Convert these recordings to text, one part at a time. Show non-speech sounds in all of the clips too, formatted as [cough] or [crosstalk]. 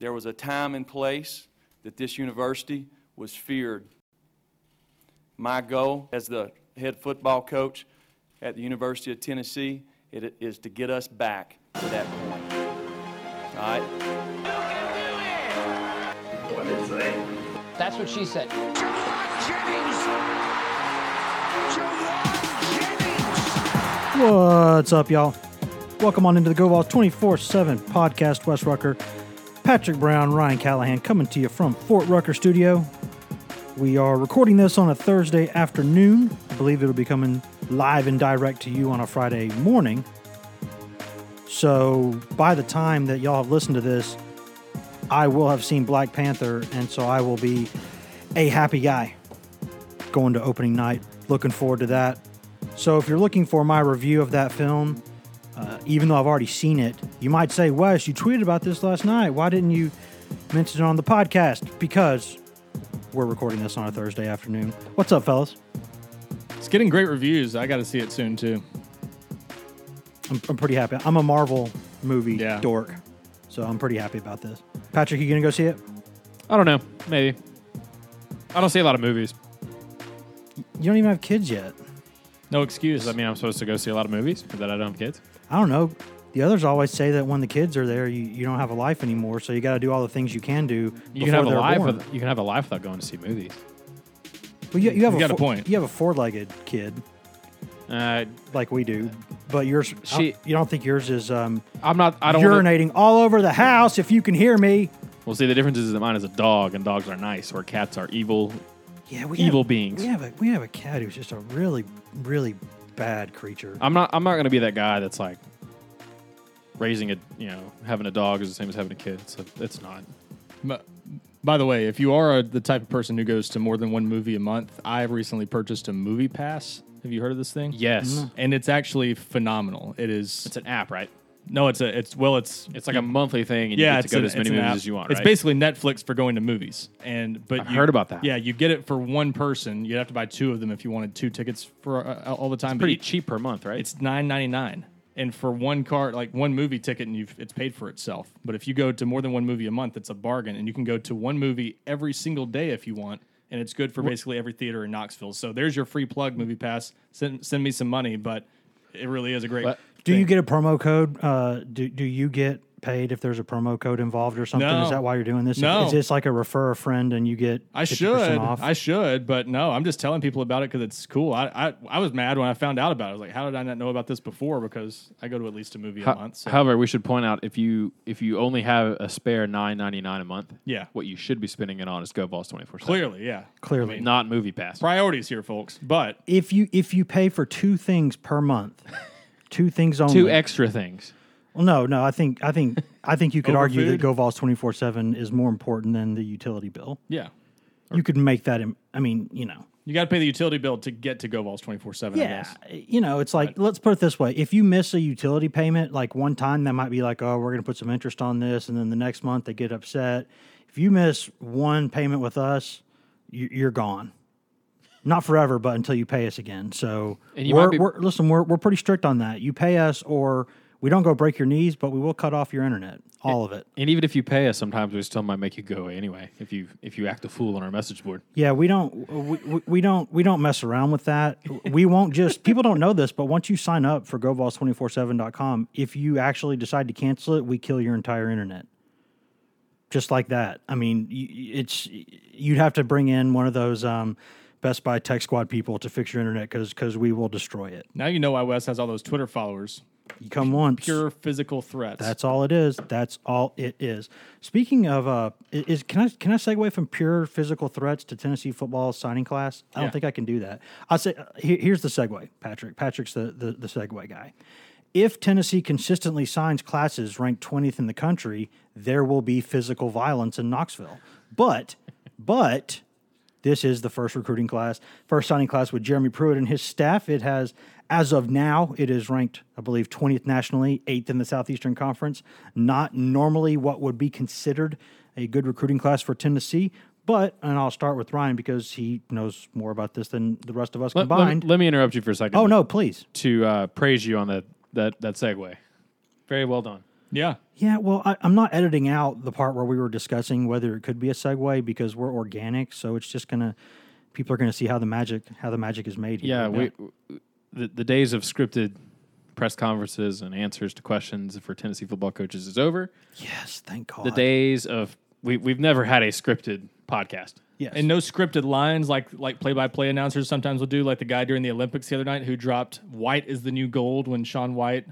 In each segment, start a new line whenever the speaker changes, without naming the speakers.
there was a time and place that this university was feared. My goal as the head football coach at the University of Tennessee it is to get us back to that point. All right?
What did it say?
That's what she said.
What's up, y'all? Welcome on into the Go Vols 24 7 podcast, Wes Rucker. Patrick Brown, Ryan Callahan coming to you from Fort Rucker Studio. We are recording this on a Thursday afternoon. I believe it'll be coming live and direct to you on a Friday morning. So by the time that y'all have listened to this, I will have seen Black Panther, and so I will be a happy guy going to opening night. Looking forward to that. So if you're looking for my review of that film, even though I've already seen it, you might say, Wes, you tweeted about this last night. Why didn't you mention it on the podcast? Because we're recording this on a Thursday afternoon. What's up, fellas?
It's getting great reviews. I got to see it soon too.
I'm, I'm pretty happy. I'm a Marvel movie
Yeah.
dork, so I'm pretty happy about this. Patrick, you gonna go see it?
I don't know. Maybe. I don't see a lot of movies.
You don't even have kids yet.
No excuse.
I mean I'm supposed to go see a lot of movies that I don't have kids?
I don't know. The others always say that when the kids are there, you, you don't have a life anymore, so you got to do all the things you can do.
You can have a
they're
life.
born.
With, you can have a life without going to see movies.
Well, you, you have
You
a
got a
four-
point.
You have a four-legged kid
Uh,
like we do, but yours.
She-
you don't think yours is um,
I'm not. I don't. Wanna,
urinating all over the house? If you can hear me.
well, see, the difference is that mine is a dog, and dogs are nice, where cats are evil.
Yeah, we
Evil
have,
beings.
We have a we have a cat who's just a really really bad creature.
I'm not. I'm not going to be that guy that's like raising a. You know, having a dog is the same as having a kid. So it's not.
M- By the way, if you are a, the type of person who goes to more than one movie a month, I recently purchased a movie pass. Have you heard of this thing?
Yes.
And it's actually phenomenal. It is.
It's an app, right?
No, it's a. It's well, it's
It's like a monthly thing, and
yeah,
you get
it's
to go
an-
to as many
an
movies
app.
as you want.
It's
right?
basically Netflix for going to movies. And but
I've
you-
heard about that.
Yeah, you get it for one person. You'd have to buy two of them if you wanted two tickets for uh, all the time. but
pretty
each-
cheap per month, right?
It's nine ninety nine, and for one card, like one movie ticket, and you've it's paid for itself. But if you go to more than one movie a month, it's a bargain, and you can go to one movie every single day if you want, and it's good for basically every theater in Knoxville. So there's your free plug, Movie Pass. Send send me some money, but it really is a great.
What?
Do
thing.
you get a promo code? Uh, do do you get paid if there's a promo code involved or something?
No.
Is that why you're doing this?
No.
Is this like a refer a friend and you get?
I
50%
should,
Off?
I should, but no, I'm just telling people about it because it's cool. I, I I was mad when I found out about it. I was like, how did I not know about this before? Because I go to at least a movie a month. So.
However, we should point out if you if you only have a spare nine ninety nine a month,
Yeah.
what you should be spending it on is Go Vols twenty four.
Clearly, yeah,
Clearly,
not Movie Pass.
priorities here, folks. But
if you if you pay for two things per month, [laughs] two things only.
Two extra things.
Well, no, no. I think I think I think you could
Over
argue
food?
that GoVols twenty four seven is more important than the utility bill.
yeah,
You could make that. im- I mean, you know.
you got to pay the utility bill to get to GoVols twenty four seven. I
Yeah, you know, it's like let's put it this way: if you miss a utility payment, like one time, that might be like, oh, we're going to put some interest on this, and then the next month they get upset. If you miss one payment with us, you, you're gone. Not forever, but until you pay us again. So
And
we're,
be-
we're, listen, we're we're pretty strict on that. You pay us, or we don't go break your knees, but we will cut off your internet, all of it.
And even if you pay us, sometimes we still might make you go away anyway. If you if you act a fool on our message board.
Yeah, we don't we, we- we don't we don't mess around with that. We won't just people don't know this, but once you sign up for govols247.com, if you actually decide to cancel it, we kill your entire internet. Just like that. I mean, it's you'd have to bring in one of those um, Best Buy Tech Squad people to fix your internet because we will destroy it.
Now you know why Wes has all those Twitter followers.
You come once.
Pure physical threats.
That's all it is. That's all it is. Speaking of, uh, is can I can I segue from pure physical threats to Tennessee football signing class? I don't
Yeah.
think I can do that. I'll say uh, here, here's the segue. Patrick. Patrick's the, the the segue guy. If Tennessee consistently signs classes ranked 20th in the country, there will be physical violence in Knoxville. But, but this is the first recruiting class, first signing class with Jeremy Pruitt and his staff. It has, as of now, it is ranked, I believe, 20th nationally, eighth in the Southeastern Conference. Not normally what would be considered a good recruiting class for Tennessee. But, and I'll start with Ryan because he knows more about this than the rest of us
Let, let-
combined.
let me interrupt you for a second.
oh, no, please.
To uh, praise you on that that that segue. Very well done.
Yeah.
Yeah, well, I, I'm not editing out the part where we were discussing whether it could be a segue because we're organic, so it's just gonna people are gonna see how the magic how the magic is made. here.
Yeah, we, the the days of scripted press conferences and answers to questions for Tennessee football coaches is over.
yes, thank God.
The days of we we've never had a scripted podcast.
yes,
And no scripted lines like like play by play announcers sometimes will do, like the guy during the Olympics the other night who dropped "White is the new gold" when Shaun White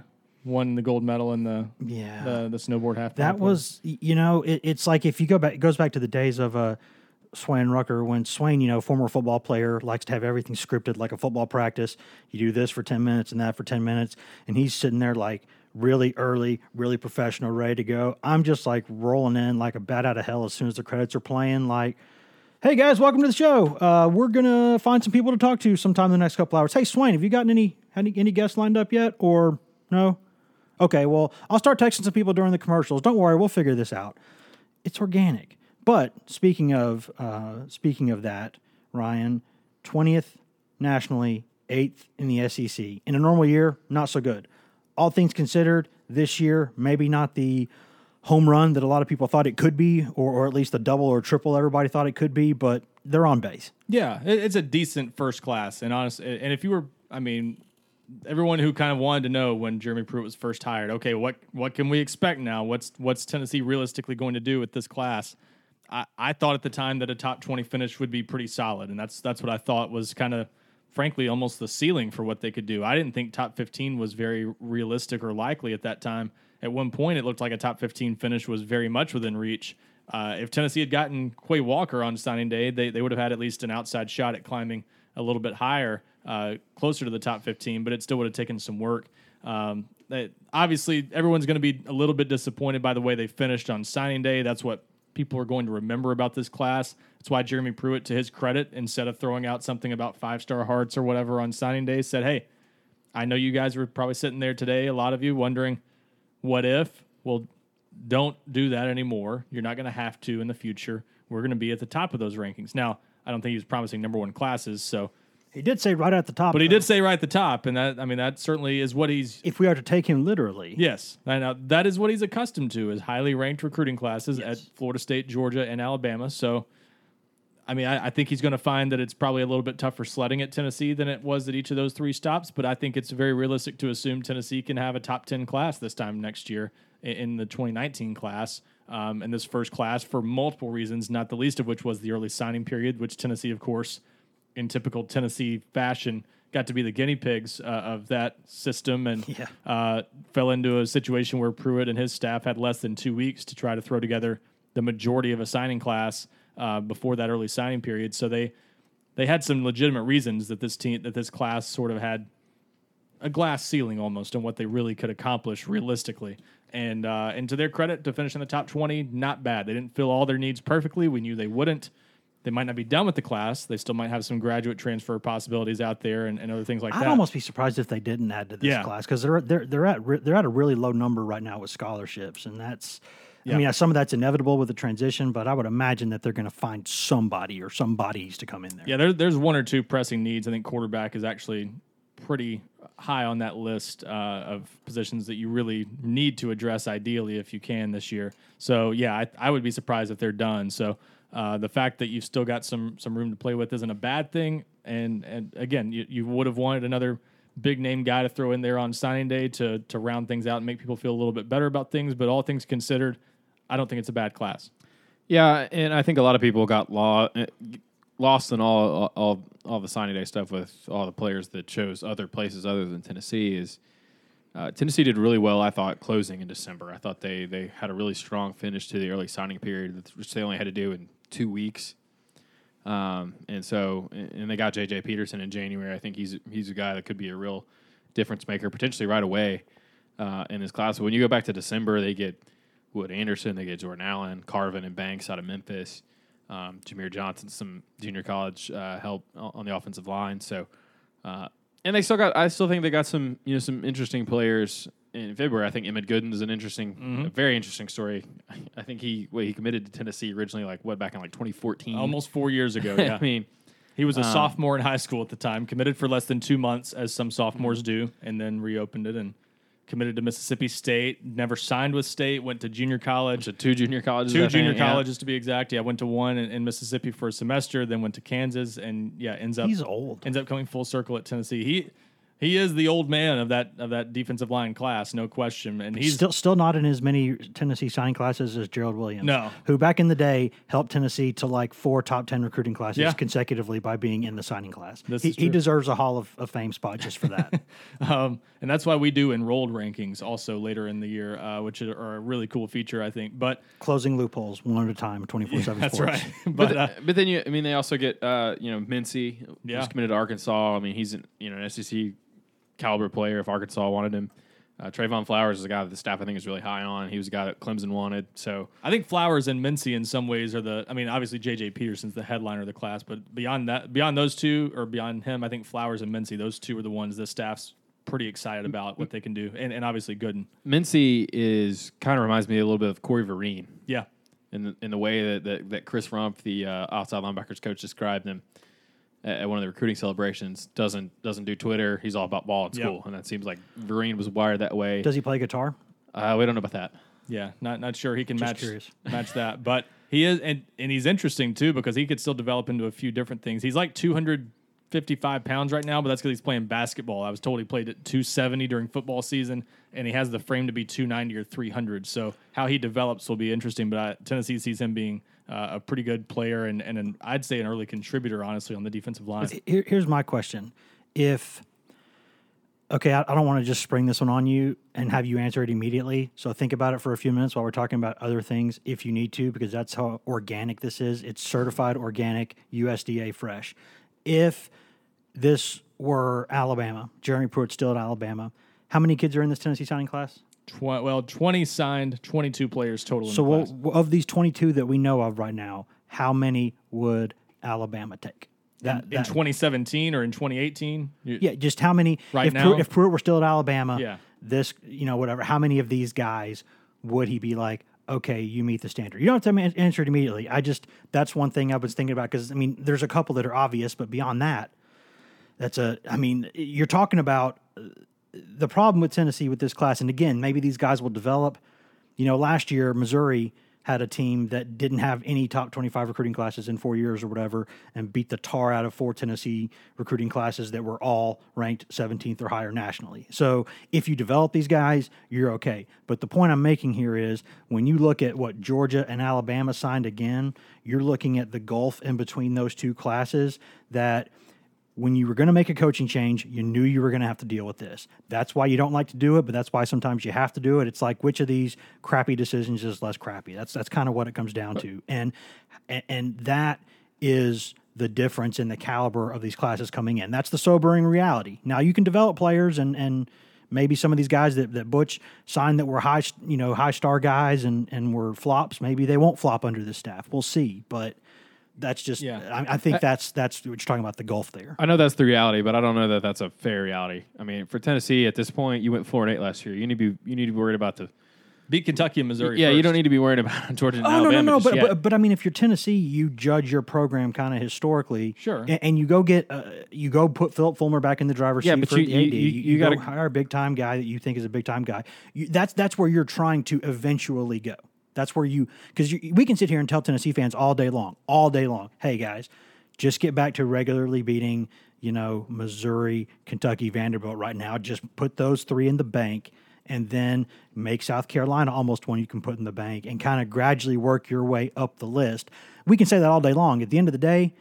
won the gold medal in the
Yeah.
the, the snowboard half.
that was you know it, it's like if you go back it goes back to the days of uh Swain Rucker when Swain, you know, former football player, likes to have everything scripted like a football practice. You do this for 10 minutes and that for 10 minutes. And he's sitting there like really early, really professional, ready to go. I'm just like rolling in like a bat out of hell as soon as the credits are playing. Like, hey guys, welcome to the show. Uh, we're going to find some people to talk to sometime in the next couple hours. Hey, Swain, have you gotten any, any, any guests lined up yet? Or no? Okay, well, I'll start texting some people during the commercials. Don't worry, we'll figure this out. It's organic. But speaking of uh, speaking of that, Ryan, twentieth nationally, eighth in the SEC. In a normal year, not so good. All things considered, this year maybe not the home run that a lot of people thought it could be, or, or at least the double or triple everybody thought it could be. But they're on base.
Yeah, it's a decent first class, and honest. And if you were, I mean, everyone who kind of wanted to know when Jeremy Pruitt was first hired, okay, what what can we expect now? What's what's Tennessee realistically going to do with this class? I, I thought at the time that a top twenty finish would be pretty solid, and that's that's what I thought was kind of, frankly, almost the ceiling for what they could do. I didn't think top fifteen was very realistic or likely at that time. At one point, it looked like a top fifteen finish was very much within reach. Uh, if Tennessee had gotten Quay Walker on signing day, they, they would have had at least an outside shot at climbing a little bit higher, uh, closer to the top 15, but it still would have taken some work. Um, obviously, everyone's going to be a little bit disappointed by the way they finished on signing day. That's what people are going to remember about this class. That's why Jeremy Pruitt, to his credit, instead of throwing out something about five star hearts or whatever on signing day, said, Hey, I know you guys were probably sitting there today, a lot of you wondering, what if? Well, don't do that anymore. You're not going to have to in the future. We're going to be at the top of those rankings. Now, I don't think he was promising number one classes, so
He did say right at the top,
but he
though,
did say right at the top, and that I mean that certainly is what he's
if we are to take him literally.
yes, I know that is what he's accustomed to is highly ranked recruiting classes at Florida State, Georgia, and Alabama. So, I mean, I, I think he's going to find that it's probably a little bit tougher sledding at Tennessee than it was at each of those three stops. But I think it's very realistic to assume Tennessee can have a top ten class this time next year in, in the 2019 class. Um, and this first class for multiple reasons, not the least of which was the early signing period, which Tennessee, of course, in typical Tennessee fashion, got to be the guinea pigs uh, of that system and
Yeah.
uh, fell into a situation where Pruitt and his staff had less than two weeks to try to throw together the majority of a signing class uh, before that early signing period. So they they had some legitimate reasons that this team that this class sort of had a glass ceiling almost on what they really could accomplish realistically. And uh, and to their credit, to finish in the top twenty, not bad. They didn't fill all their needs perfectly. We knew they wouldn't. They might not be done with the class. They still might have some graduate transfer possibilities out there and, and other things like that.
I'd almost be surprised if they didn't add to this
Yeah.
class because they're they're they're at re- they're at a really low number right now with scholarships, and that's.
Yeah.
I mean, some of that's inevitable with the transition, but I would imagine that they're going to find somebody or some bodies to come in there.
Yeah, there, there's one or two pressing needs. I think quarterback is actually pretty high on that list uh, of positions that you really need to address ideally if you can this year. So yeah, I, I would be surprised if they're done. So uh, the fact that you've still got some some room to play with isn't a bad thing. And and again, you, you would have wanted another big name guy to throw in there on signing day to to round things out and make people feel a little bit better about things. But all things considered, I don't think it's a bad class.
Yeah, and I think a lot of people got uh, lost in all all all the signing day stuff with all the players that chose other places other than Tennessee. Is uh, Tennessee did really well? I thought closing in December. I thought they they had a really strong finish to the early signing period, which they only had to do in two weeks. Um, and so, and they got J.J. Peterson in January. I think he's he's a guy that could be a real difference maker, potentially right away uh, in this class. But when you go back to December, they get Wood Anderson, they get Jordan Allen, Carvin, and Banks out of Memphis. Um, Jahmir Johnson, some junior college uh, help on the offensive line. So, uh, and they still got. I still think they got some you know some interesting players in February. I think Emmett Gooden is an interesting, a very interesting story. I think he well, he committed to Tennessee originally, like what back in like 2014.
Almost four years ago. [laughs] Yeah.
I mean,
He was a
Um,
sophomore in high school at the time, committed for less than two months, as some sophomores do, and then reopened it. And committed to Mississippi State, never signed with State, went to junior college.
to two junior colleges.
Two
I think,
junior
yeah.
colleges to be exact. Yeah, went to one in, in Mississippi for a semester, then went to Kansas, and yeah, ends up
He's old.
ends up coming full circle at Tennessee. He he is the old man of that of that defensive line class, no question. And he's
still still not in as many Tennessee signing classes as Gerald Williams.
No.
who back in the day helped Tennessee to like four top ten recruiting classes
Yeah.
consecutively by being in the signing class.
This
he,
is
he deserves a Hall of, of Fame spot just for that. [laughs]
um, and that's why we do enrolled rankings also later in the year, uh, which are, are a really cool feature, I think. But
Closing loopholes one at a time, twenty four seven.
that's
sports.
right. [laughs]
But,
but uh,
but then you, I mean, they also get uh, you know Mincy,
Yeah.
who's committed to Arkansas. I mean, he's an, you know an SEC caliber player. If Arkansas wanted him, uh, Trayvon Flowers is a guy that the staff I think is really high on. He was a guy that Clemson wanted. So
I think Flowers and Mincy in some ways are the. I mean, obviously JJ Peterson's the headliner of the class, but beyond that, beyond those two or beyond him, I think Flowers and Mincy, those two are the ones the staff's pretty excited about what they can do, and, and obviously Gooden.
Mincy is kind of reminds me a little bit of Corey Vereen
Yeah,
in the, in the way that, that, that Chris Rumph, the uh, outside linebackers coach, described him at, at one of the recruiting celebrations. Doesn't doesn't do Twitter. He's all about ball at
Yep.
school, and that seems like Vereen was wired that way.
Does he play guitar?
Uh, we don't know about that.
Yeah, not not sure he can
Just
match
curious. [laughs]
match that, but he is, and and he's interesting too because he could still develop into a few different things. He's like two hundred fifty five pounds right now, but that's because he's playing basketball. I was told he played at two seventy during football season, and he has the frame to be two ninety or three hundred. So how he develops will be interesting. But uh, Tennessee sees him being uh, a pretty good player and and an, I'd say an early contributor, honestly, on the defensive line.
Here, here's my question: If okay, I, I don't want to just spring this one on you and have you answer it immediately. So think about it for a few minutes while we're talking about other things, if you need to, because that's how organic this is. It's certified organic, USDA fresh. If this were Alabama, Jeremy Pruitt's still at Alabama. How many kids are in this Tennessee signing class?
Tw- well, twenty signed, twenty two players total. In
So,
the
of these 22 that we know of right now, how many would Alabama take? That,
in
that-
2017 or in 2018?
Yeah, just how many?
Right
if
now?
Pruitt, if Pruitt were still at Alabama,
Yeah.
this you know whatever. How many of these guys would he be like? Okay, you meet the standard. You don't have to answer it immediately. I just that's one thing I was thinking about because I mean, there's a couple that are obvious, but beyond that, that's a. I mean, you're talking about uh, the problem with Tennessee with this class, and again, maybe these guys will develop. You know, last year Missouri had a team that didn't have any top 25 recruiting classes in four years or whatever, and beat the tar out of four Tennessee recruiting classes that were all ranked 17th or higher nationally. So if you develop these guys, you're okay. But the point I'm making here is when you look at what Georgia and Alabama signed again, you're looking at the gulf in between those two classes that when you were going to make a coaching change, you knew you were going to have to deal with this. That's why you don't like to do it, but that's why sometimes you have to do it. It's like which of these crappy decisions is less crappy. That's that's kind of what it comes down to, and and- that is the difference in the caliber of these classes coming in. That's the sobering reality. Now you can develop players and and maybe some of these guys that, that Butch signed that were high you know high star guys and and were flops. Maybe they won't flop under this staff. We'll see, but. That's just.
Yeah.
I, I think that's that's what you're talking about the gulf there.
I know that's the reality, but I don't know that that's a fair reality. I mean, for Tennessee at this point, you went four and eight last year. You need to be you need to be worried about the
Beat Kentucky and Missouri.
yeah. You don't need to be worried about [laughs] Georgia and
Oh
Alabama.
no no no!
just
But, but but I mean, if you're Tennessee, you judge your program kind of historically,
Sure.
and, and you go get uh, you go put Philip Fulmer back in the driver's
Yeah,
seat
but
for
you-
the
you-
AD.
you-
You,
you
go
gotta-
hire a big time guy that you think is a big time guy. You, that's that's where you're trying to eventually go. That's where you because we can sit here and tell Tennessee fans all day long, all day long. Hey guys, just get back to regularly beating you know Missouri, Kentucky, Vanderbilt right now. Just put those three in the bank and then make South Carolina almost one you can put in the bank and kind of gradually work your way up the list. We can say that all day long. At the end of the day,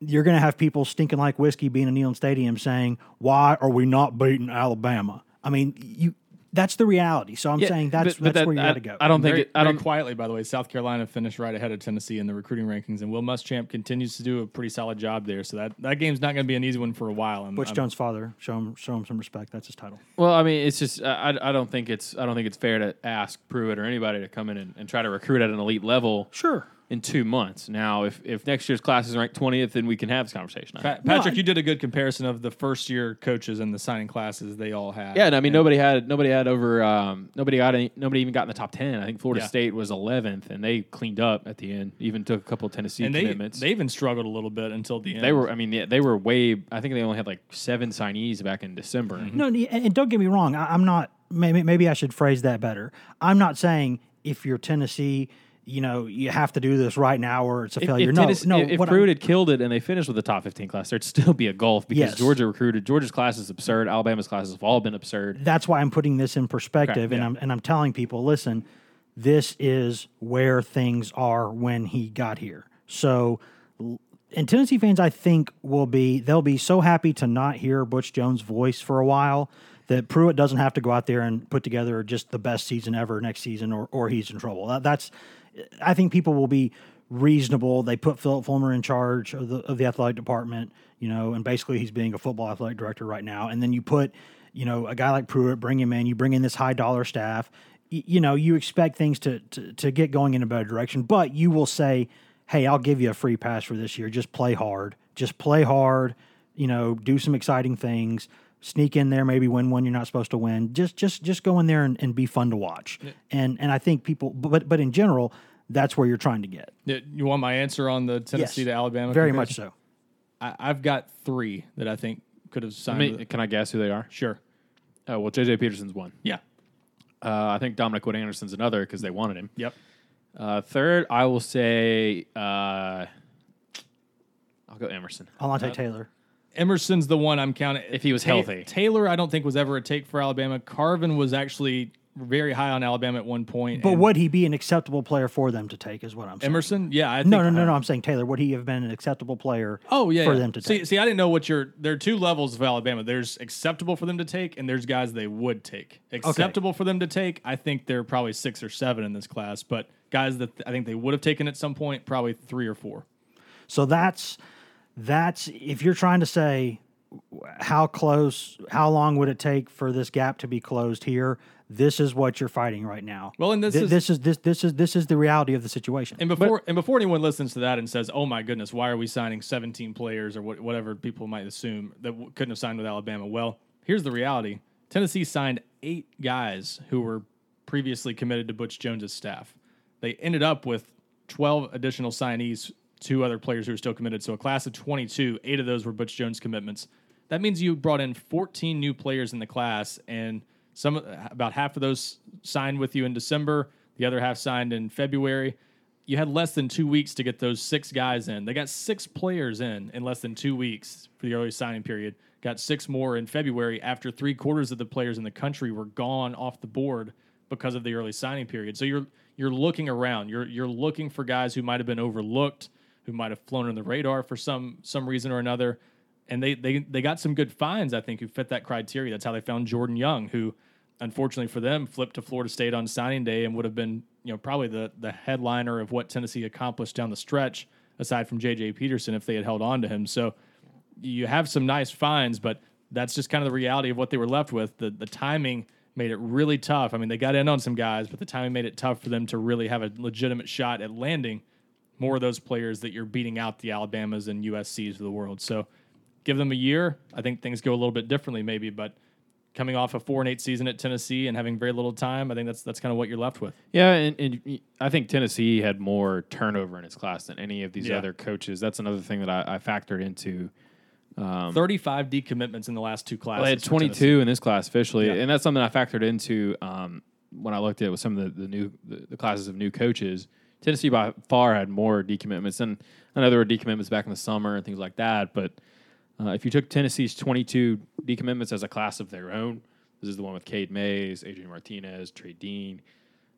you're going to have people stinking like whiskey being in Neyland Stadium saying, "Why are we not beating Alabama?" I mean, you that's the reality. So I'm
Yeah,
saying that's
but- but
that's
that-
where you
I-
got to go.
I don't think
Very,
it, I
very
don't.
quietly, by the way, South Carolina finished right ahead of Tennessee in the recruiting rankings, and Will Muschamp continues to do a pretty solid job there. So that, that game's not going to be an easy one for a while. I'm,
Butch
I'm-
Jones' father, show him show him some respect. That's his title.
Well, I mean, it's just I, I I don't think it's I don't think it's fair to ask Pruitt or anybody to come in and, and try to recruit at an elite level
Sure.
In two months. Now, if if next year's class is ranked twentieth, then we can have this conversation.
Pa-
think.
No,
Patrick,
I-
you did a good comparison of the first year coaches and the signing classes they all had.
Yeah, and I mean nobody had nobody had over um, nobody got any, nobody even got in the top ten. I think Florida
Yeah.
State was eleventh, and they cleaned up at the end. Even took a couple of Tennessee
and they
commitments.
they even struggled a little bit until the end.
They were, I mean, they, they were way. I think they only had like seven signees back in December.
Mm-hmm.
No, and and don't get me wrong. I, I'm not maybe maybe I should phrase that better. I'm not saying if you're Tennessee, you know, you have to do this right now or it's a
If,
failure.
if
no,
Tennessee-
no.
if
what
Pruitt had killed it and they finished with the top 15 class, there'd still be a gulf because
Yes.
Georgia recruited. Georgia's class is absurd. Alabama's classes have all been absurd.
that's why I'm putting this in perspective, and
yeah.
I'm and I'm telling people, listen, this is where things are when he got here. So, and Tennessee fans, I think, will be they'll be so happy to not hear Butch Jones' voice for a while that Pruitt doesn't have to go out there and put together just the best season ever next season, or or he's in trouble. That, that's, I think people will be reasonable. They put Philip Fulmer in charge of the of the athletic department, you know, and basically he's being a football athletic director right now. And then you put, you know, a guy like Pruitt, bring him in. You bring in this high dollar staff. Y- you know, you expect things to, to to get going in a better direction, but you will say, "Hey, I'll give you a free pass for this year. Just play hard. Just play hard. You know, do some exciting things." Sneak in there, maybe win one you're not supposed to win. Just, just, just go in there and, and be fun to watch. And and I think people, but but in general, that's where you're trying to get.
Yeah, You want my answer on the Tennessee
Yes.
to Alabama?
Very
comparison?
much so.
I, I've got three that I think could have
I
signed.
mean,
with-
can I guess who they are?
sure.
Oh, well, JJ Peterson's one.
Yeah.
Uh, I think Dominick Wood Anderson's another because they wanted him.
Yep.
Uh, third, I will say uh, I'll go Emerson.
Alontae Taylor.
Emerson's the one I'm counting.
If he was
Ta-
healthy.
Taylor, I don't think was ever a take for Alabama. Carvin was actually very high on Alabama at one point.
But
and
would he be an acceptable player for them to take? Is what I'm saying.
Emerson? Yeah, I think,
No, no, no, no. I'm saying Taylor. Would he have been an acceptable player?
Oh yeah,
for
yeah.
them to
see,
take.
see, I didn't know what your. There are two levels of Alabama. There's acceptable for them to take, and there's guys they would take. Acceptable for them to take, I think there are probably six or seven in this class. But guys that I think they would have taken at some point, probably three or four.
So that's that's if you're trying to say how close, how long would it take for this gap to be closed here? This is what you're fighting right now.
Well, and this
Th-
is-
this is this this is this is the reality of the situation.
And before and before anyone listens to that and says, "Oh my goodness, why are we signing 17 players or what, whatever people might assume that w- couldn't have signed with Alabama?" Well, here's the reality: Tennessee signed eight guys who were previously committed to Butch Jones's staff. They ended up with 12 additional signees, two other players who are still committed. So a class of 22, eight of those were Butch Jones commitments. That means you brought in 14 new players in the class, and some about half of those signed with you in December. The other half signed in February you had less than two weeks to get those six guys in. They got six players in in less than two weeks for the early signing period. Got six more in February after three quarters of the players in the country were gone off the board because of the early signing period. So you're you're looking around. You're you're looking for guys who might have been overlooked, who might have flown on the radar for some some reason or another. And they they they got some good finds, I think, who fit that criteria. That's how they found Jordan Young, who unfortunately for them, flipped to Florida State on signing day and would have been, you know, probably the the headliner of what Tennessee accomplished down the stretch, aside from J.J. Peterson, if they had held on to him. So you have some nice finds, but that's just kind of the reality of what they were left with. The the timing made it really tough. I mean, they got in on some guys, but the timing made it tough for them to really have a legitimate shot at landing more of those players that you're beating out the Alabamas and USCs of the world. So give them a year. I think things go a little bit differently, maybe, but coming off a four and eight season at Tennessee and having very little time, I think that's that's kind of what you're left with.
Yeah, and, and I think Tennessee had more turnover in its class than any of these
Yeah.
other coaches. That's another thing that I, I factored into.
Thirty-five decommitments in the last two classes.
Well, they had 22 in this class officially,
Yeah.
and that's something I factored into um, when I looked at with some of the, the new the, the classes of new coaches. Tennessee by far had more decommitments, and I know there were decommitments back in the summer and things like that. But uh, if you took Tennessee's 22 decommitments as a class of their own, this is the one with Cade Mays, Adrian Martinez, Trey Dean,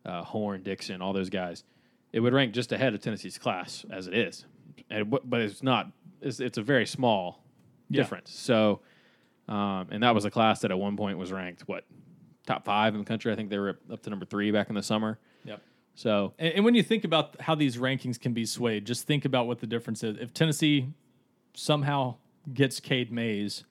uh, Horn, Dixon, all those guys. It would rank just ahead of Tennessee's class as it is, and but it's not. It's, it's a very small
Yeah.
difference. So, um, and that was a class that at one point was ranked what top five in the country. I think they were up- up to number three back in the summer.
Yep.
So
And, and when you think about how these rankings can be swayed, just think about what the difference is. If Tennessee somehow gets Cade Mays,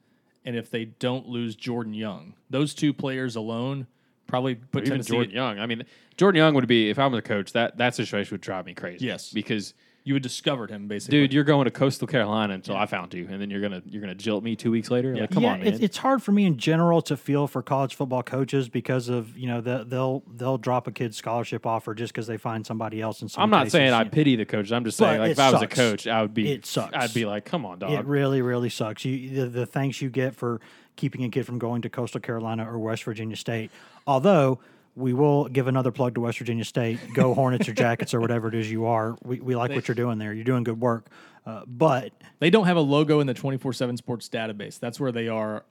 and if they don't lose Jordan Young, those two players alone probably put
even
Tennessee.
Jordan Young. I mean, Jordan Young would be if I was a coach. That that situation would drive me crazy.
Yes.
because
you had discovered him basically.
Dude, you're going to Coastal Carolina until I found you, and then you're gonna you're gonna jilt me two weeks later. Like, come
yeah,
on, man.
It's, it's hard for me in general to feel for college football coaches because of you know the, they'll they'll drop a kid's scholarship offer just because they find somebody else in some.
I'm not
cases,
saying I
know.
pity the coaches. I'm just saying,
But
like,
it
if I was a coach, I would be.
It sucks.
I'd be like, come on, dog.
It really, really sucks. You the, the thanks you get for keeping a kid from going to Coastal Carolina or West Virginia State. Although we will give another plug to West Virginia State. Go [laughs] Hornets or Jackets or whatever it is you are. We, we like what you're doing there. You're doing good work. Uh, but
they don't have a logo in the 24/7 Sports database. That's where they are.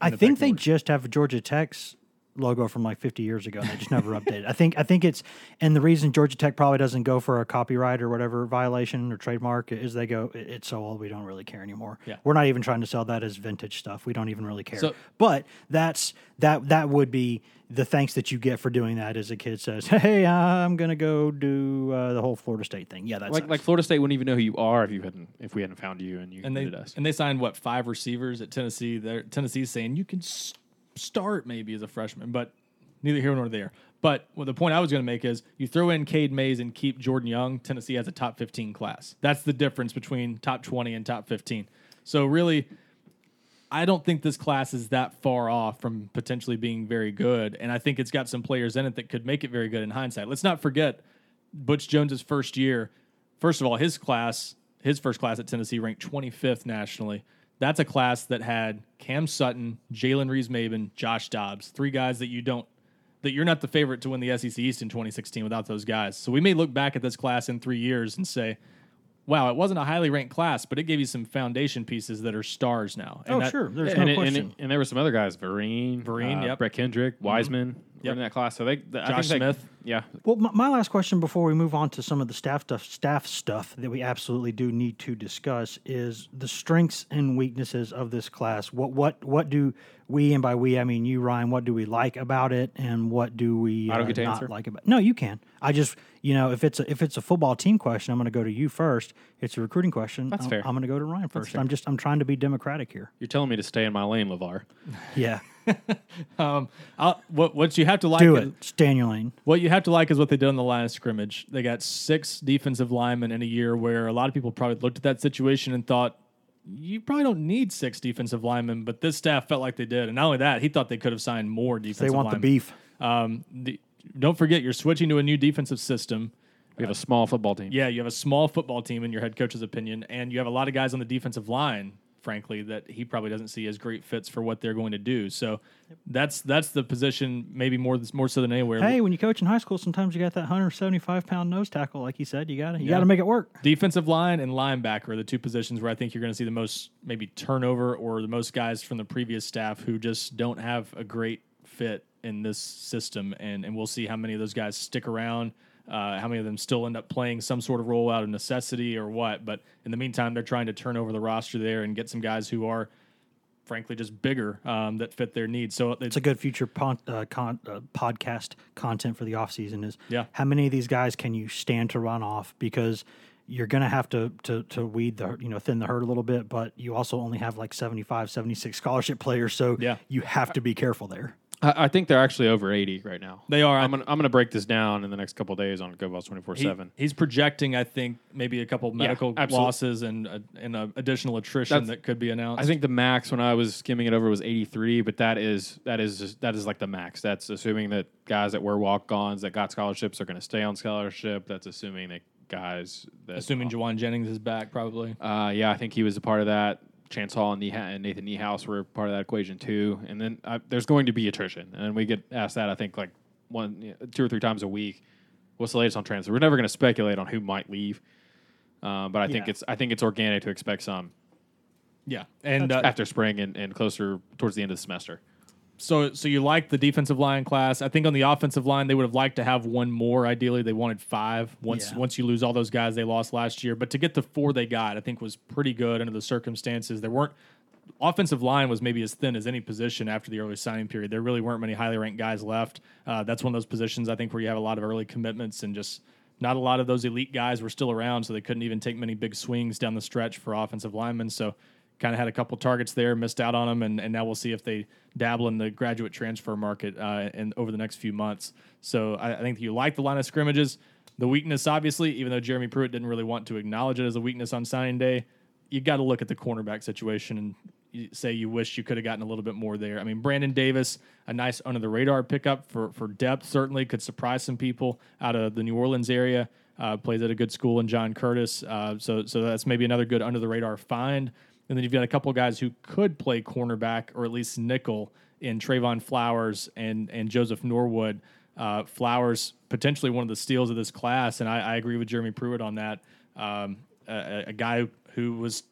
I
the
think they
order.
just have Georgia Tech's logo from like 50 years ago and they just never updated. I think I think it's and the reason Georgia Tech probably doesn't go for a copyright or whatever violation or trademark is they go it's so old we don't really care anymore.
Yeah.
We're not even trying to sell that as vintage stuff. We don't even really care.
So-
but that's that that would be the thanks that you get for doing that as a kid says, "Hey, I'm going to go do uh, the whole Florida State thing." Yeah, that's
like like Florida State wouldn't even know who you are if you hadn't if we hadn't found you and you
and they
us.
and they signed what five receivers at Tennessee. They're, Tennessee's saying you can s- start maybe as a freshman, but neither here nor there. But well, the point I was going to make is you throw in Cade Mays and keep Jordan Young. Tennessee has a top fifteen class. That's the difference between top twenty and top fifteen. So really, I don't think this class is that far off from potentially being very good, and I think it's got some players in it that could make it very good in hindsight. Let's not forget Butch Jones's first year. First of all, his class, his first class at Tennessee ranked 25th nationally. That's a class that had Cam Sutton, Jalen Reeves Maybin, Josh Dobbs, three guys that you don't that you're not the favorite to win the SEC East in 2016 without those guys. So we may look back at this class in three years and say, "Wow, it wasn't a highly ranked class, but it gave you some foundation pieces that are stars now." And
Oh,
that-
sure. There's
and,
no
and,
question.
and, and there were some other guys, Vereen,
Vereen,
uh,
yep.
Brett Kendrick, Wiseman, were
Yep.
in that class. So they, I
Josh
think they-
Smith.
yeah,
Well, my, my last question before we move on to some of the staff stuff, staff stuff that we absolutely do need to discuss is the strengths and weaknesses of this class. What what what do we and by we I mean you, Ryan? What do we like about it, and what do we
I don't
uh,
get to
not
answer?
like about? It? No, you can. I just you know if it's a, if it's a football team question, I'm going to go to you first. It's a recruiting question.
That's
I'm,
fair.
I'm going to go to Ryan first. I'm just I'm trying to be democratic here.
you're telling me to stay in my lane, Levar. [laughs]
Yeah, [laughs]
Um, I'll, what what you have to like
do
is-
it. Stay in your lane.
What you have to like is what they did on the line of scrimmage. They got six defensive linemen in a year where a lot of people probably looked at that situation and thought, you probably don't need six defensive linemen, but this staff felt like they did. And not only that, he thought they could have signed more defensive
They want the beef.
Um, the, don't forget, you're switching to a new defensive system.
We have a small football team.
Yeah, you have a small football team in your head coach's opinion, and you have a lot of guys on the defensive line, frankly, that he probably doesn't see as great fits for what they're going to do. So that's that's the position, maybe more more so than anywhere.
Hey, when you coach in high school, sometimes you got that 175 pound nose tackle, like you said. You got to you
Yeah.
got to make it work.
Defensive line and linebacker are the two positions where I think you're going to see the most maybe turnover or the most guys from the previous staff who just don't have a great fit in this system. And, and we'll see how many of those guys stick around, uh, how many of them still end up playing some sort of role out of necessity or what. But in the meantime, they're trying to turn over the roster there and get some guys who are, frankly, just bigger um, that fit their needs. So it's
It's a good future pon- uh, con- uh, podcast content for the offseason is
Yeah.
how many of these guys can you stand to run off because you're going to have to to to weed the you know thin the herd a little bit but you also only have like 75 76 scholarship players so
Yeah.
you have to be careful there
I, I think they're actually over 80 right now.
They are.
I'm gonna, I'm gonna break this down in the next couple of days on GoVols 24
He-
seven.
He's projecting, I think, maybe a couple medical
absolutely.
losses and uh, and uh, additional attrition
That's-
that could be announced.
I think the max when I was skimming it over was 83, but that is that is just, that is like the max. That's assuming that guys that were walk-ons that got scholarships are going to stay on scholarship. That's assuming that guys that
assuming Jauan Jennings is back, probably.
Uh, yeah, I think he was a part of that. Chance Hall and, Nathan Niehaus were part of that equation too. And then uh, there's going to be attrition, and we get asked that I think like one, two or three times a week. What's the latest on transfer? We're never going to speculate on who might leave, uh, but I think
Yeah.
it's I think it's organic to expect some
Yeah, and uh,
after spring and, and closer towards the end of the semester.
So so you like the defensive line class? I think on the offensive line they would have liked to have one more. Ideally, they wanted five. Once
Yeah.
once you lose all those guys they lost last year, but to get the four they got, I think was pretty good under the circumstances. There weren't offensive line was maybe as thin as any position after the early signing period. There really weren't many highly ranked guys left. Uh, that's one of those positions I think where you have a lot of early commitments and just not a lot of those elite guys were still around, so they couldn't even take many big swings down the stretch for offensive linemen. So kind of had a couple targets there, missed out on them, and, and now we'll see if they dabble in the graduate transfer market uh, and over the next few months. So I, I think you like the line of scrimmages. The weakness, obviously, even though Jeremy Pruitt didn't really want to acknowledge it as a weakness on signing day, you got to look at the cornerback situation and say you wish you could have gotten a little bit more there. I mean, Brandon Davis, a nice under the radar pickup for for depth, certainly could surprise some people out of the New Orleans area. Uh, plays at a good school in John Curtis, uh, so so that's maybe another good under the radar find. And then you've got a couple of guys who could play cornerback or at least nickel in Trayvon Flowers and and Joseph Norwood. Uh, Flowers potentially one of the steals of this class, and I, I agree with Jeremy Pruitt on that. Um, a, a guy who was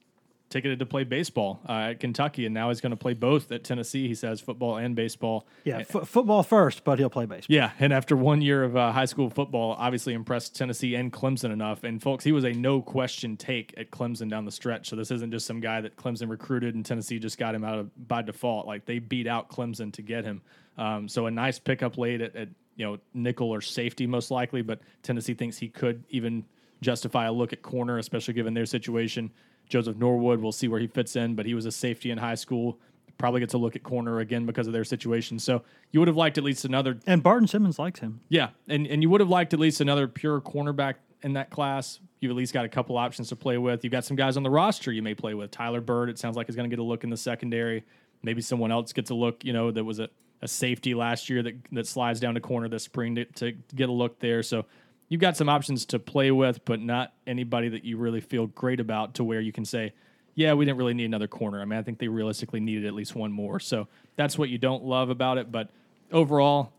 ticketed to play baseball uh, at Kentucky, and now he's going to play both at Tennessee. He says football and baseball.
Yeah, f- football first, but he'll play baseball.
Yeah, and after one year of uh, high school football, obviously impressed Tennessee and Clemson enough. And folks, he was a no question take at Clemson down the stretch. So this isn't just some guy that Clemson recruited and Tennessee just got him out of by default. Like they beat out Clemson to get him. Um, so a nice pickup late at, at you know nickel or safety most likely, but Tennessee thinks he could even justify a look at corner, especially given their situation. Joseph Norwood, we'll see where he fits in, but he was a safety in high school. Probably gets a look at corner again because of their situation. So you would have liked at least another,
And Barton Simmons likes him.
yeah, and and you would have liked at least another pure cornerback in that class. You've at least got a couple options to play with. You've got some guys on the roster you may play with. Tyler Byrd, it sounds like is going to get a look in the secondary. Maybe someone else gets a look. You know, that was a, a safety last year that that slides down to corner this spring to, to get a look there. So you've got some options to play with, but not anybody that you really feel great about to where you can say, yeah, we didn't really need another corner. I mean, I think they realistically needed at least one more. So that's what you don't love about it. But overall,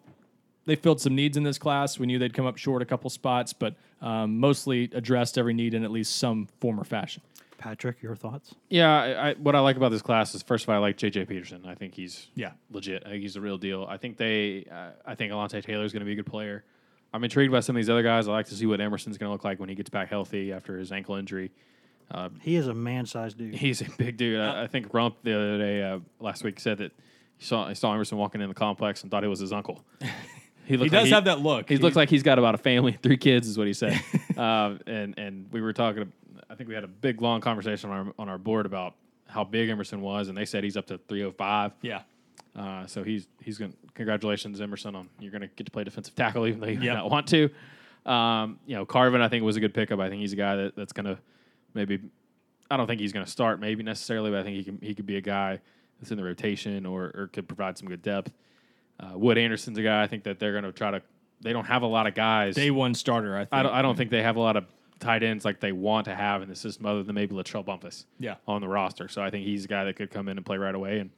they filled some needs in this class. We knew they'd come up short a couple spots, but um, mostly addressed every need in at least some form or fashion.
Patrick, your thoughts?
Yeah, I, I, what I like about this class is first of all, I like JJ Peterson. I think he's
Yeah.
legit. I think he's the real deal. I think they, uh, I think Alontae Taylor is going to be a good player. I'm intrigued by some of these other guys. I like to see what Emerson's going to look like when he gets back healthy after his ankle injury.
He is a man-sized dude.
He's a big dude. I, I think Rumph the other day, uh, last week, said that he saw he saw Emerson walking in the complex and thought it was his uncle. [laughs] He,
He does
like
have that look.
He,
He-
looks like he's got about a family, three kids, is what he said. [laughs] um, and and we were talking. I think we had a big long conversation on our on our board about how big Emerson was, and they said he's up to 305.
Yeah.
Uh, so he's he's going. to Congratulations, Emerson, on you're going to get to play defensive tackle, [laughs] even though you
Yep.
not want to. Um, you know, Carvin, I think was a good pickup. I think he's a guy that, that's going to maybe. I don't think he's going to start, maybe necessarily, but I think he can he could be a guy that's in the rotation or or could provide some good depth. Uh, Wood Anderson's a guy I think that they're going to try to. They don't have a lot of guys.
Day one starter, I think.
I don't. I don't think they have a lot of tight ends like they want to have in the system, other than maybe Latrell Bumpus.
Yeah.
on the roster. So I think he's a guy that could come in and play right away. And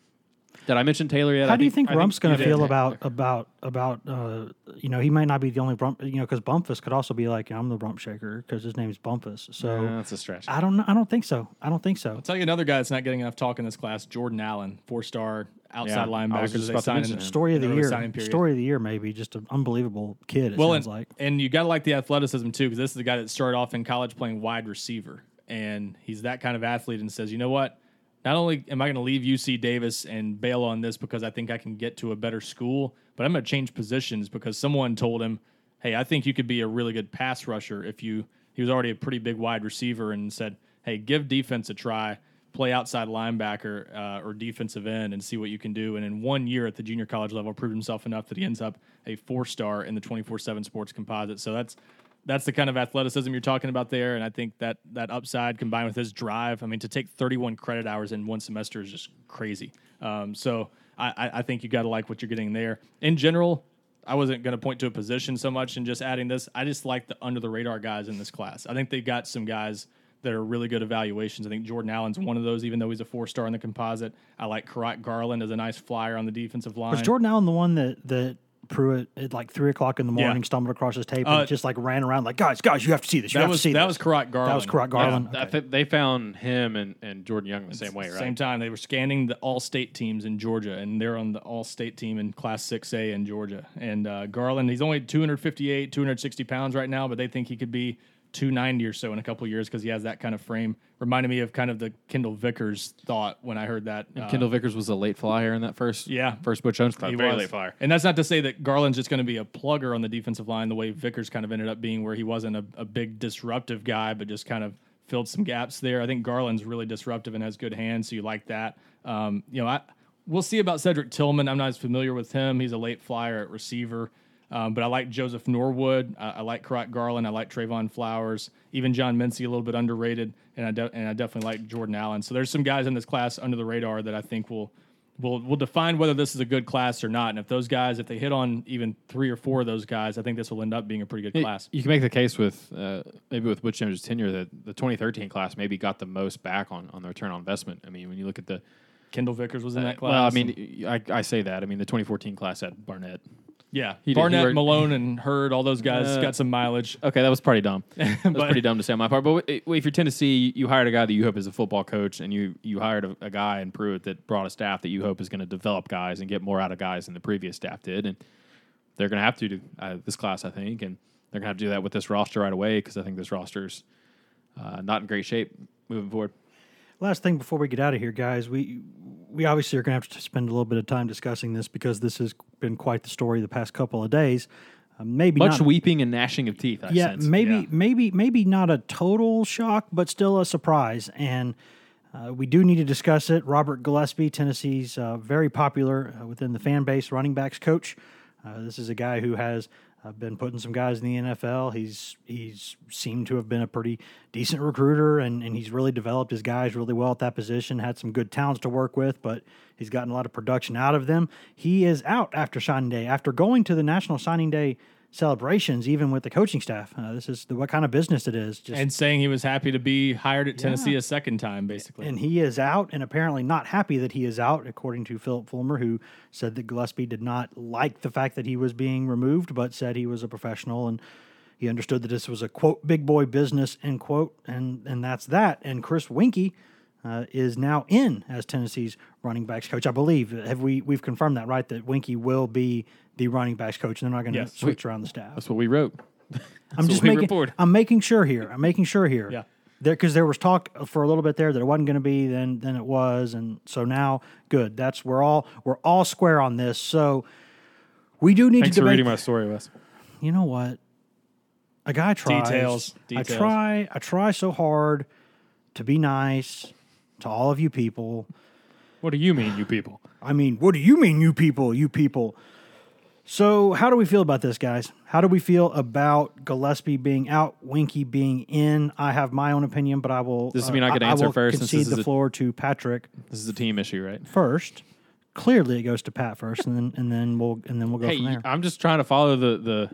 did I mention Taylor yet?
How
I
do you think
I
Rumph's going to feel about about about uh, you know he might not be the only Rump you know because Bumpus could also be like I'm the Rump shaker because his name's Bumpus. So
Yeah, that's a stretch.
I don't. I don't think so. I don't think so.
I'll tell you another guy that's not getting enough talk in this class, Jordan Allen, four star outside
Yeah,
linebacker.
was just
they
about to
signed
mention
in
him.
the-
Story of
in
the
early
year. Story of the year, maybe just an unbelievable kid. It
well,
sounds
and,
like.
and you got to like the athleticism too, because this is the guy that started off in college playing wide receiver, and he's that kind of athlete, and says, you know what? Not only am I going to leave UC Davis and bail on this because I think I can get to a better school, but I'm going to change positions because someone told him, "Hey, I think you could be a really good pass rusher if you." He was already a pretty big wide receiver, and said, "Hey, give defense a try." Play outside linebacker uh, or defensive end and see what you can do. And in one year at the junior college level, proved himself enough that he ends up a four star in the 24 7 sports composite. So that's that's the kind of athleticism you're talking about there. And I think that that upside combined with his drive, I mean, to take 31 credit hours in one semester is just crazy. Um, so I, I- think you got to like what you're getting there. In general, I wasn't going to point to a position so much and just adding this. I just like the under the radar guys in this class. I think they got some guys that are really good evaluations. I think Jordan Allen's one of those, even though he's a four star in the composite. I like Kurott Garland as a nice flyer on the defensive line.
Was Jordan Allen the one that that Pruitt at like three o'clock in the
Yeah.
morning stumbled across his tape
Uh,
and just like ran around like guys, guys, you have to see this. You
that
have
was
to see
that
this.
was Kurott Garland.
That was Kurott Garland.
I think they found him and, and Jordan Young the same way, right?
Same time, they were scanning the all-state teams in Georgia, and they're on the all-state team in Class 6A in Georgia. And uh, Garland, he's only 258, 260 pounds right now, but they think he could be 290 or so in a couple years because he has that kind of frame. Reminded me of kind of the Kendall Vickers thought when I heard that. uh,
Kendall Vickers was a late flyer in that first
Yeah.
first Butch Jones class.
he
Very
was.
late flyer.
And that's not to say that Garland's just going to be a plugger on the defensive line the way Vickers kind of ended up being, where he wasn't a, a big disruptive guy, but just kind of filled some gaps there. I think Garland's really disruptive and has good hands, so you like that. Um, you know, I we'll see about Cedric Tillman. I'm not as familiar with him. He's a late flyer at receiver. Um, but I like Joseph Norwood. I, I like Kurott Garland. I like Trayvon Flowers. Even John Mincy, a little bit underrated. And I, de- and I definitely like Jordan Allen. So there's some guys in this class under the radar that I think will will will define whether this is a good class or not. And if those guys, if they hit on even three or four of those guys, I think this will end up being a pretty good
You-
class.
You can make the case with uh, maybe with Butch Jones' tenure that the 2013 class maybe got the most back on, on the return on investment. I mean, when you look at the
Kendall Vickers was in that class.
well, I mean, I, I say that. I mean, the 2014 class had Barnett.
Yeah,
he did- he
Barnett,
worked-
Malone, and Hurd, all those guys
Uh,
got some mileage.
Okay, that was pretty dumb. [laughs] That was
But-
pretty dumb to say on my part. But w- if you're Tennessee, you hired a guy that you hope is a football coach, and you you hired a, a guy in Pruitt that brought a staff that you hope is going to develop guys and get more out of guys than the previous staff did, and they're going to have to do uh, this class, I think, and they're going to have to do that with this roster right away because I think this roster's uh, not in great shape moving forward.
Last thing before we get out of here, guys, we we obviously are going to have to spend a little bit of time discussing this because this has been quite the story the past couple of days. Uh, maybe
Much
not,
weeping and gnashing of teeth. I
yeah,
sense.
maybe
Yeah.
maybe maybe not a total shock, but still a surprise. And uh, we do need to discuss it. Robert Gillespie, Tennessee's uh, very popular uh, within the fan base running backs coach. Uh, this is a guy who has uh, been putting some guys in the NFL. He's he's seemed to have been a pretty decent recruiter, and, and he's really developed his guys really well at that position. Had some good talents to work with, but he's gotten a lot of production out of them. He is out after signing day. After going to the National Signing Day celebrations, even with the coaching staff. Uh, this is the, what kind of business it is. Just
And saying he was happy to be hired at Tennessee
Yeah.
a second time, basically.
and he is out, and apparently not happy that he is out, according to Phillip Fulmer, who said that Gillespie did not like the fact that he was being removed, but said he was a professional and he understood that this was a quote big boy business end quote, and and that's that. And Chris Weinke uh, is now in as Tennessee's running backs coach. I believe have we we've confirmed that right that Weinke will be the running backs coach, and they're not going to
Yes.
switch around the staff.
That's what we wrote. [laughs]
I'm just
we
making.
report.
I'm making sure here. I'm making sure here.
Yeah.
There, because there was talk for a little bit there that it wasn't going to be, then then it was, and so now, good. That's we're all we're all square on this. So we do need
Thanks
to
for
debate.
reading my story, Wes.
you know what? A guy tries.
Details,
I try. I try so hard to be nice to all of you people.
What do you mean, you people?
I mean, what do you mean, you people? You people. So, how do we feel about this, guys? How do we feel about Gillespie being out, Weinke being in? I have my own opinion, but I will.
Does this uh, mean I to answer
will
first
Concede
is
the
a-
floor to Patrick
This is a team issue, right?
first. Clearly, it goes to Pat first, and then and then we'll and then we'll go
Hey,
from there.
I'm just trying to follow the the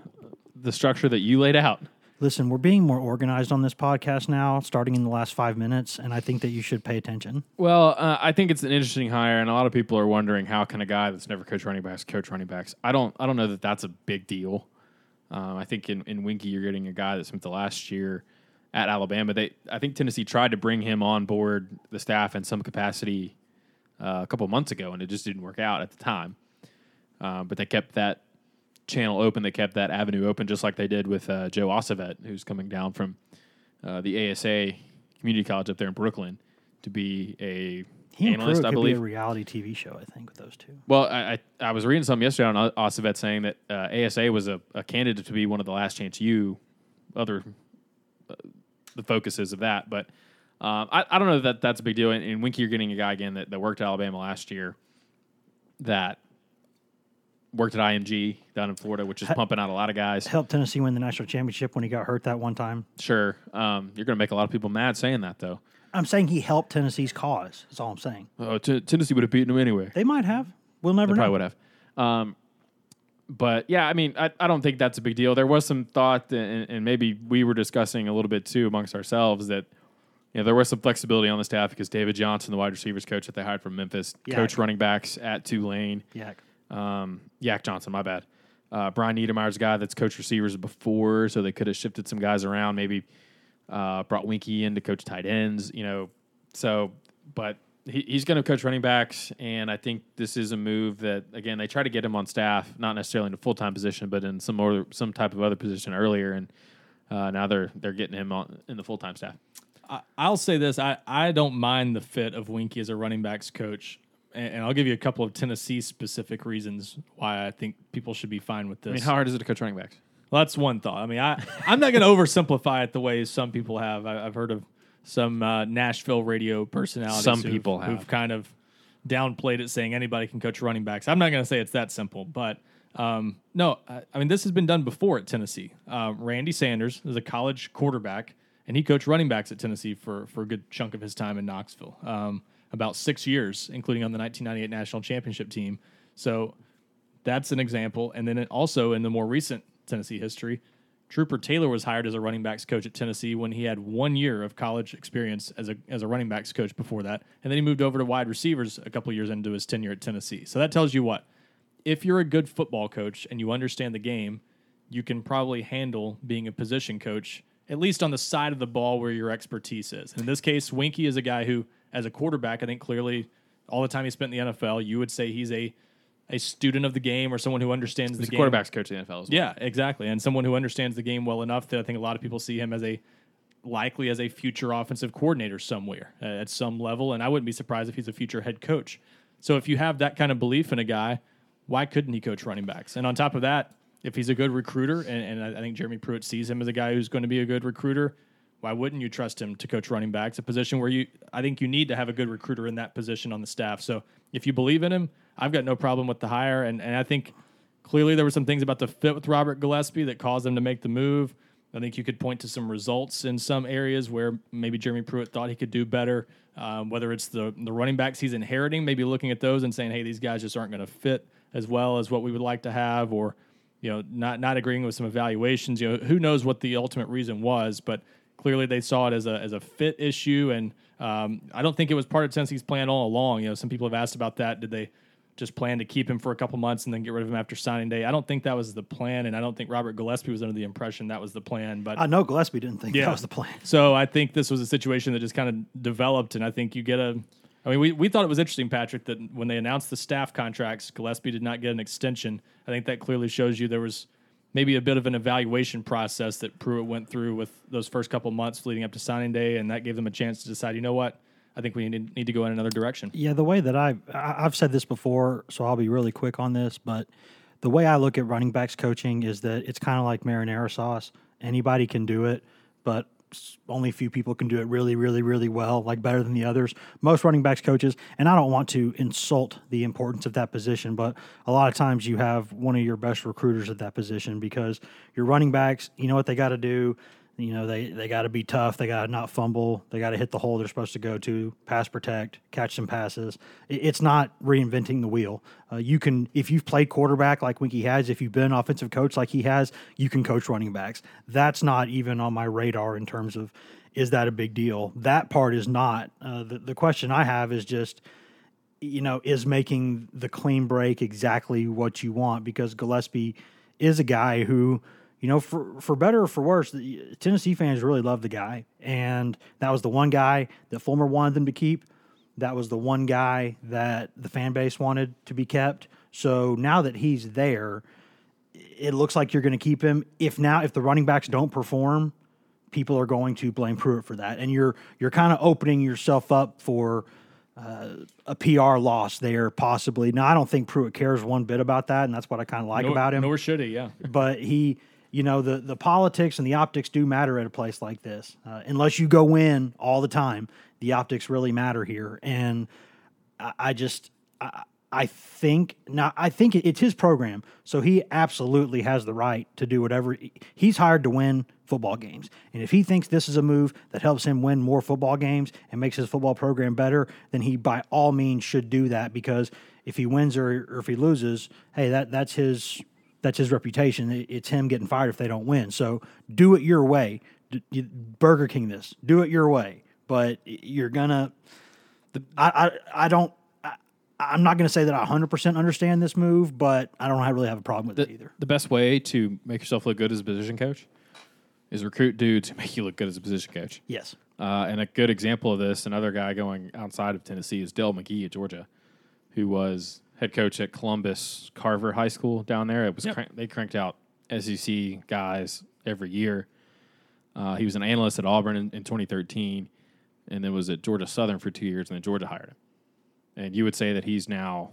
the structure that you laid out.
Listen, we're being more organized on this podcast now, starting in the last five minutes, and I think that you should pay attention.
Well, uh, I think it's an interesting hire, and a lot of people are wondering how can a guy that's never coached running backs coach running backs. I don't, I don't know that that's a big deal. Um, I think in, in Weinke, you're getting a guy that spent the last year at Alabama. They, I think Tennessee tried to bring him on board the staff in some capacity uh, a couple months ago, and it just didn't work out at the time. Uh, but they kept that channel open. They kept that avenue open, just like they did with uh, Joe Osovet, who's coming down from uh, the ASA Community College up there in Brooklyn to be a
He
analyst, I believe.
be a reality TV show, I think, with those two.
Well, I, I I was reading something yesterday on Osovet saying that uh, ASA was a, a candidate to be one of the last chance U, other uh, the focuses of that. But um, I, I don't know that that's a big deal. And, and Weinke, you're getting a guy again that, that worked at Alabama last year, that worked at IMG down in Florida, which is pumping out a lot of guys.
Helped Tennessee win the national championship when he got hurt that one time.
Sure, um, you're going to make a lot of people mad saying that though.
I'm saying he helped Tennessee's cause. That's all I'm saying.
Oh, T- Tennessee would have beaten him anyway.
They might have. We'll never
They
know.
probably would have. Um, but yeah, I mean, I, I don't think that's a big deal. There was some thought, and, and maybe we were discussing a little bit too amongst ourselves that you know there was some flexibility on the staff because David Johnson, the wide receivers coach that they hired from Memphis,
Yak.
coach running backs at Tulane.
Yeah.
Um, Yak Johnson, my bad. Uh, Brian Niedermeyer's a guy that's coached receivers before, so they could have shifted some guys around. Maybe uh, brought Weinke in to coach tight ends, you know. So, but he, he's going to coach running backs, and I think this is a move that again they try to get him on staff, not necessarily in a full time position, but in some other some type of other position earlier, and uh, now they're they're getting him on in the full time staff.
I, I'll say this: I, I don't mind the fit of Weinke as a running backs coach, and, I'll give you a couple of Tennessee specific reasons why I think people should be fine with this.
I mean, how hard is it to coach running backs?
Well, that's one thought. I mean, I I'm not going [laughs] to oversimplify it the way some people have. I, I've heard of some uh, Nashville radio personalities.
Some
who've-
people have.
who've kind of downplayed it, saying anybody can coach running backs. I'm not going to say it's that simple, but um, no, I, I mean this has been done before at Tennessee. Um, Randy Sanders is a college quarterback, and he coached running backs at Tennessee for for a good chunk of his time in Knoxville, um, about six years, including on the 1998 national championship team. So that's an example. And then also in the more recent Tennessee history, Trooper Taylor was hired as a running backs coach at Tennessee when he had one year of college experience as a as a running backs coach before that, and then he moved over to wide receivers a couple years into his tenure at Tennessee. So that tells you what if you're a good football coach and you understand the game, you can probably handle being a position coach at least on the side of the ball where your expertise is. And in this case, Weinke is a guy who, as a quarterback, I think clearly all the time he spent in the NFL, you would say he's a a student of the game or someone who understands
He's
the
a
game.
quarterbacks coach in the NFL as well.
Yeah, exactly. And someone who understands the game well enough that I think a lot of people see him as a likely as a future offensive coordinator somewhere uh, at some level. And I wouldn't be surprised if he's a future head coach. So if you have that kind of belief in a guy, why couldn't he coach running backs? And on top of that, if he's a good recruiter, and, and I I think Jeremy Pruitt sees him as a guy who's going to be a good recruiter, why wouldn't you trust him to coach running backs? A position where you, I think you need to have a good recruiter in that position on the staff. So if you believe in him, I've got no problem with the hire. And, and I think clearly there were some things about the fit with Robert Gillespie that caused him to make the move. I think you could point to some results in some areas where maybe Jeremy Pruitt thought he could do better. Um, whether it's the the running backs he's inheriting, maybe looking at those and saying, "Hey, these guys just aren't going to fit as well as what we would like to have," or you know, not not agreeing with some evaluations. You know, who knows what the ultimate reason was, but clearly they saw it as a as a fit issue, and um, I don't think it was part of Tennessee's plan all along. You know, some people have asked about that. Did they just plan to keep him for a couple months and then get rid of him after signing day? I don't think that was the plan, and I don't think Robert Gillespie was under the impression that was the plan. But
I know Gillespie didn't think
Yeah.
that was the plan.
so I think this was a situation that just kind of developed, and I think you get a. I mean, we, we thought it was interesting, Patrick, that when they announced the staff contracts, Gillespie did not get an extension. I think that clearly shows you there was maybe a bit of an evaluation process that Pruitt went through with those first couple months leading up to signing day, and that gave them a chance to decide, you know what, I think we need, need to go in another direction.
Yeah, the way that I, I've said this before, so I'll be really quick on this, but the way I look at running backs coaching is that it's kind of like marinara sauce. Anybody can do it, but only a few people can do it really, really, really well, like better than the others. Most running backs coaches, and I don't want to insult the importance of that position, but a lot of times you have one of your best recruiters at that position because your running backs, you know what they got to do. You know, they, they got to be tough. They got to not fumble. They got to hit the hole they're supposed to go to, pass protect, catch some passes. It- It's not reinventing the wheel. Uh, you can, if you've played quarterback like Weinke has, if you've been offensive coach like he has, you can coach running backs. That's not even on my radar in terms of is that a big deal? That part is not. Uh, the, the question I have is just, you know, is making the clean break exactly what you want because Gillespie is a guy who, you know, for for better or for worse, the Tennessee fans really love the guy, and that was the one guy that Fulmer wanted them to keep. That was the one guy that the fan base wanted to be kept. So now that he's there, it looks like you're going to keep him. If now, if the running backs don't perform, people are going to blame Pruitt for that, and you're you're kind of opening yourself up for uh, a PR loss there, possibly. Now, I don't think Pruitt cares one bit about that, and that's what I kind of like about him.
Nor should he, yeah.
but he, you know, the the politics and the optics do matter at a place like this. Uh, unless you go in all the time, the optics really matter here, and I, I just. I, I think now. I think it- it's his program, so he absolutely has the right to do whatever. He's hired to win football games, and if he thinks this is a move that helps him win more football games and makes his football program better, then he by all means should do that. Because if he wins or, or if he loses, hey, that that's his that's his reputation. It's him getting fired if they don't win. So do it your way. Burger King this. Do it your way. But you're gonna. I I, I don't. I, I'm not going to say that I 100 percent understand this move, but I don't really have a problem with it either.
the best way to make yourself look good as a position coach is recruit dudes [laughs] who make you look good as a position coach.
Yes.
Uh, and a good example of this, another guy going outside of Tennessee is Dell McGee at Georgia, who was head coach at Columbus Carver High School down there. It was
Yep.
crank, they cranked out SEC guys every year. Uh, he was an analyst at Auburn in, in 2013, and then was at Georgia Southern for two years, and then Georgia hired him. And you would say that he's now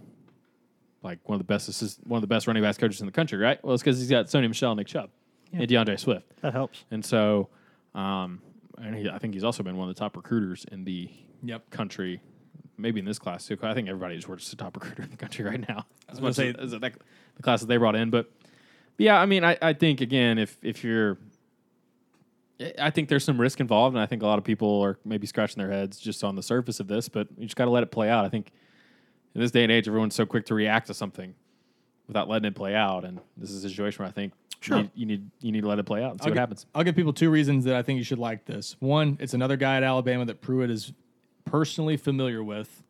like one of the best assist, one of the best running backs coaches in the country, right? Well, it's because he's got Sony Michel, Nick Chubb, and D'Andre Swift.
That helps.
And so, um, and he, I think he's also been one of the top recruiters in the
Yep.
country. Maybe in this class too. I think everybody is just a top recruiter in the country right now. As much as, as that, the class that they brought in, but yeah, I mean, I, I think again, if if you're, I think there's some risk involved, and I think a lot of people are maybe scratching their heads just on the surface of this, but you just got to let it play out. I think in this day and age, everyone's so quick to react to something without letting it play out, and this is a situation where I think
Sure.
you, you need you need to let it play out and see
I'll
what happens.
I'll give people two reasons that I think you should like this. One, it's another guy at Alabama that Pruitt is personally familiar with,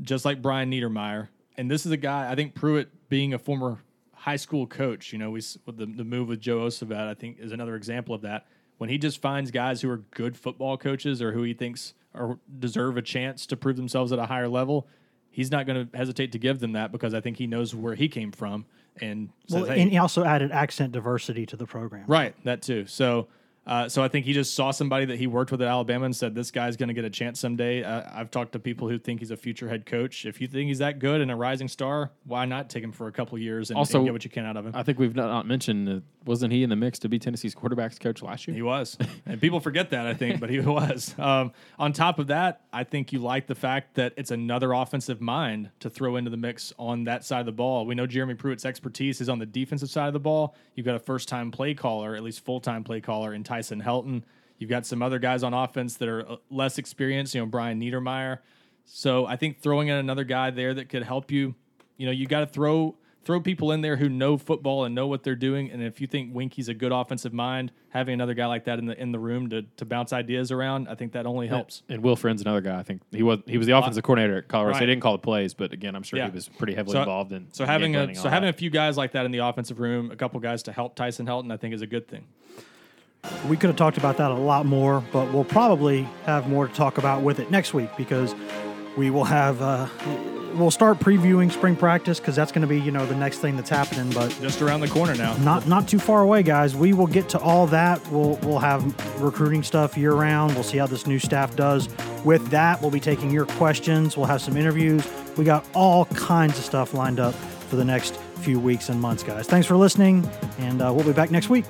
just like Brian Niedermeyer. And this is a guy I think Pruitt, being a former high school coach, you know, we with the, the move with Joe Osovet, I think is another example of that. When he just finds guys who are good football coaches or who he thinks or deserve a chance to prove themselves at a higher level, he's not going to hesitate to give them that because I think he knows where he came from and says,
Well,
hey,
and he also added accent diversity to the program.
Right, that too. So, uh, so I think he just saw somebody that he worked with at Alabama and said, "This guy's going to get a chance someday." Uh, I've talked to people who think he's a future head coach. If you think he's that good and a rising star, why not take him for a couple years and,
Also,
and get what you can out of him?
I think we've not, not mentioned uh, wasn't he in the mix to be Tennessee's quarterbacks coach last year?
He was, and people forget that I think, but he [laughs] was. Um, on top of that, I think you like the fact that it's another offensive mind to throw into the mix on that side of the ball. We know Jeremy Pruitt's expertise is on the defensive side of the ball. You've got a first-time play caller, at least full-time play caller, in Tyson Helton. You've got some other guys on offense that are uh, less experienced. You know, Brian Niedermeyer. So I think throwing in another guy there that could help you. You know, you got to throw throw people in there who know football and know what they're doing. And if you think Weinke's a good offensive mind, having another guy like that in the in the room to, to bounce ideas around, I think that only helps.
And Will Friend's another guy. I think he was he was the offensive coordinator at Colorado. So he didn't call the plays, but again, I'm sure
Yeah.
he was pretty heavily
So-
involved in.
So having a so
and
having a few guys like that in the offensive room, a couple guys to help Tyson Helton, I think is a good thing.
We could have talked about that a lot more, but we'll probably have more to talk about with it next week because we will have uh, we'll start previewing spring practice because that's going to be you know the next thing that's happening. But
Just around the corner now.
not not too far away, guys. We will get to all that. We'll we'll have recruiting stuff year round. We'll see how this new staff does. With that, we'll be taking your questions. We'll have some interviews. We got all kinds of stuff lined up for the next few weeks and months, guys. Thanks for listening, and uh, we'll be back next week.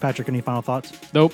Patrick, any final thoughts?
Nope.